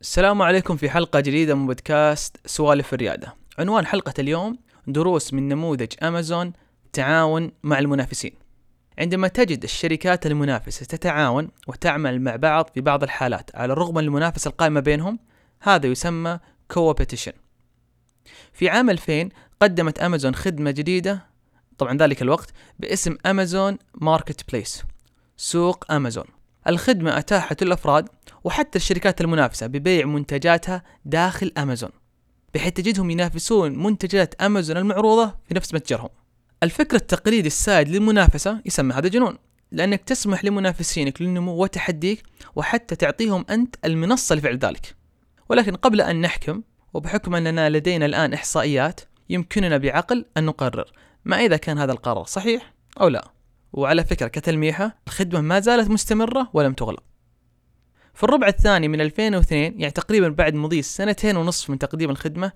السلام عليكم في حلقة جديدة من بودكاست سوالف الريادة. عنوان حلقة اليوم دروس من نموذج أمازون تعاون مع المنافسين. عندما تجد الشركات المنافسة تتعاون وتعمل مع بعض في بعض الحالات على الرغم من المنافسة القائمة بينهم هذا يسمى coopetition في عام 2000 قدمت أمازون خدمة جديدة طبعا ذلك الوقت باسم أمازون Marketplace سوق أمازون. الخدمة أتاحت للأفراد وحتى الشركات المنافسة ببيع منتجاتها داخل أمازون بحيث تجدهم ينافسون منتجات أمازون المعروضة في نفس متجرهم. الفكر التقليدي السائد للمنافسة يسمى هذا جنون لأنك تسمح لمنافسينك للنمو وتحديك وحتى تعطيهم أنت المنصة لفعل ذلك. ولكن قبل أن نحكم وبحكم أننا لدينا الآن إحصائيات يمكننا بعقل أن نقرر ما إذا كان هذا القرار صحيح أو لا. وعلى فكرة كتلميحة الخدمة ما زالت مستمرة ولم تغلق. في الربع الثاني من 2002 يعني تقريبا بعد مضي سنتين ونصف من تقديم الخدمة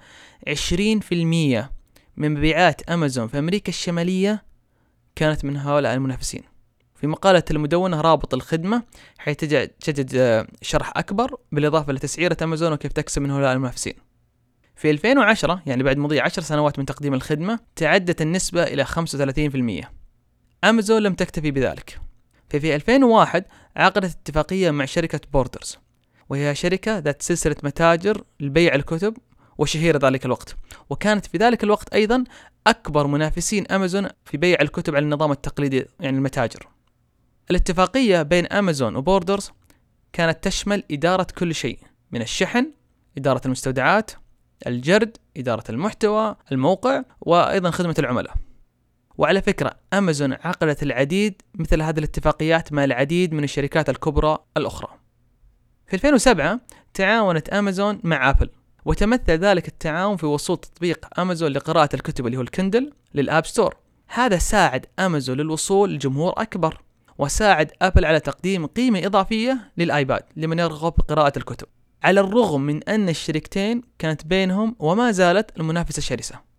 20% من مبيعات أمازون في أمريكا الشمالية كانت من هؤلاء المنافسين. في مقالة المدونة رابط الخدمة حيث تجد آه، شرح أكبر بالإضافة لتسعيرة أمازون وكيف تكسب من هؤلاء المنافسين. في 2010 يعني بعد مضي 10 سنوات من تقديم الخدمة تعدت النسبة إلى 35% أمازون لم تكتفي بذلك. ففي 2001 عقدت اتفاقية مع شركة بوردرز وهي شركة ذات سلسلة متاجر لبيع الكتب وشهيرة ذلك الوقت. وكانت في ذلك الوقت أيضا أكبر منافسين أمازون في بيع الكتب على النظام التقليدي يعني المتاجر. الاتفاقية بين أمازون وبوردرز كانت تشمل إدارة كل شيء من الشحن إدارة المستودعات الجرد إدارة المحتوى الموقع وأيضا خدمة العملاء. وعلى فكرة أمازون عقدت العديد مثل هذه الاتفاقيات مع العديد من الشركات الكبرى الأخرى. في 2007 تعاونت أمازون مع أبل وتمثل ذلك التعاون في وصول تطبيق أمازون لقراءة الكتب اللي هو ال Kindle لل App Store هذا ساعد أمازون للوصول لجمهور أكبر وساعد أبل على تقديم قيمة إضافية للآيباد لمن يرغب بقراءة الكتب. على الرغم من أن الشركتين كانت بينهم وما زالت المنافسة شرسة.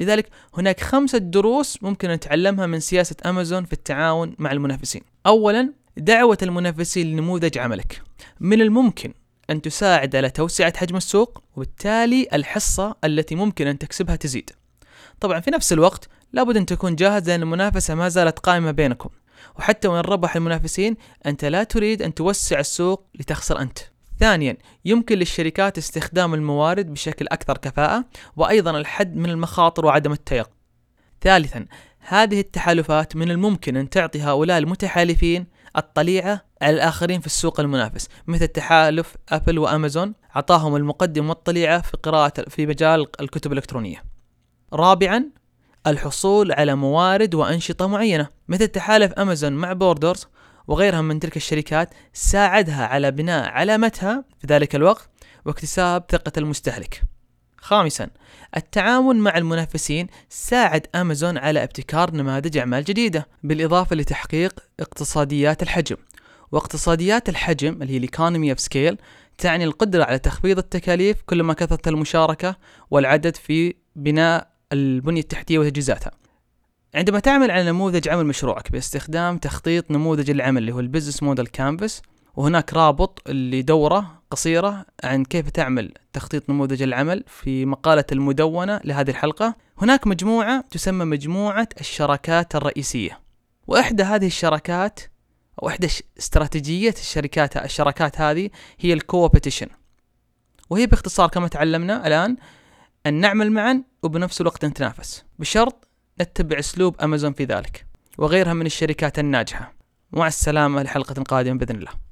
لذلك هناك خمسة دروس ممكن نتعلمها من سياسة أمازون في التعاون مع المنافسين. أولا دعوة المنافسين لنموذج عملك. من الممكن أن تساعد على توسعة حجم السوق وبالتالي الحصة التي ممكن أن تكسبها تزيد. طبعا في نفس الوقت لابد أن تكون جاهز لأن المنافسة ما زالت قائمة بينكم. وحتى وإن ربح المنافسين أنت لا تريد أن توسع السوق لتخسر أنت. ثانيا يمكن للشركات استخدام الموارد بشكل أكثر كفاءة وأيضا الحد من المخاطر وعدم التيقن. ثالثا هذه التحالفات من الممكن أن تعطي هؤلاء المتحالفين الطليعة على الآخرين في السوق المنافس مثل تحالف أبل وأمازون أعطاهم المقدم والطليعة في قراءة في مجال الكتب الإلكترونية. رابعا الحصول على موارد وأنشطة معينة مثل تحالف أمازون مع بوردرز وغيرها من تلك الشركات ساعدها على بناء علامتها في ذلك الوقت واكتساب ثقة المستهلك. خامسا التعاون مع المنافسين ساعد أمازون على ابتكار نماذج أعمال جديدة بالإضافة لتحقيق اقتصاديات الحجم واقتصاديات الحجم اللي هي ال economy of scale تعني القدرة على تخفيض التكاليف كلما كثرت المشاركة والعدد في بناء البنية التحتية وتجهيزاتها عندما تعمل على نموذج عمل مشروعك باستخدام تخطيط نموذج العمل اللي هو ال business model canvas وهناك رابط لدورة قصيرة عن كيف تعمل تخطيط نموذج العمل في مقالة المدونة لهذه الحلقة. هناك مجموعة تسمى مجموعة الشراكات الرئيسية وإحدى هذه الشراكات أو إحدى استراتيجية الشركات الشراكات هذه هي الكوبيتيشن. وهي باختصار كما تعلمنا الآن أن نعمل معا وبنفس الوقت نتنافس. بشرط نتبع أسلوب أمازون في ذلك وغيرها من الشركات الناجحة. مع السلامة لحلقه قادمه بإذن الله.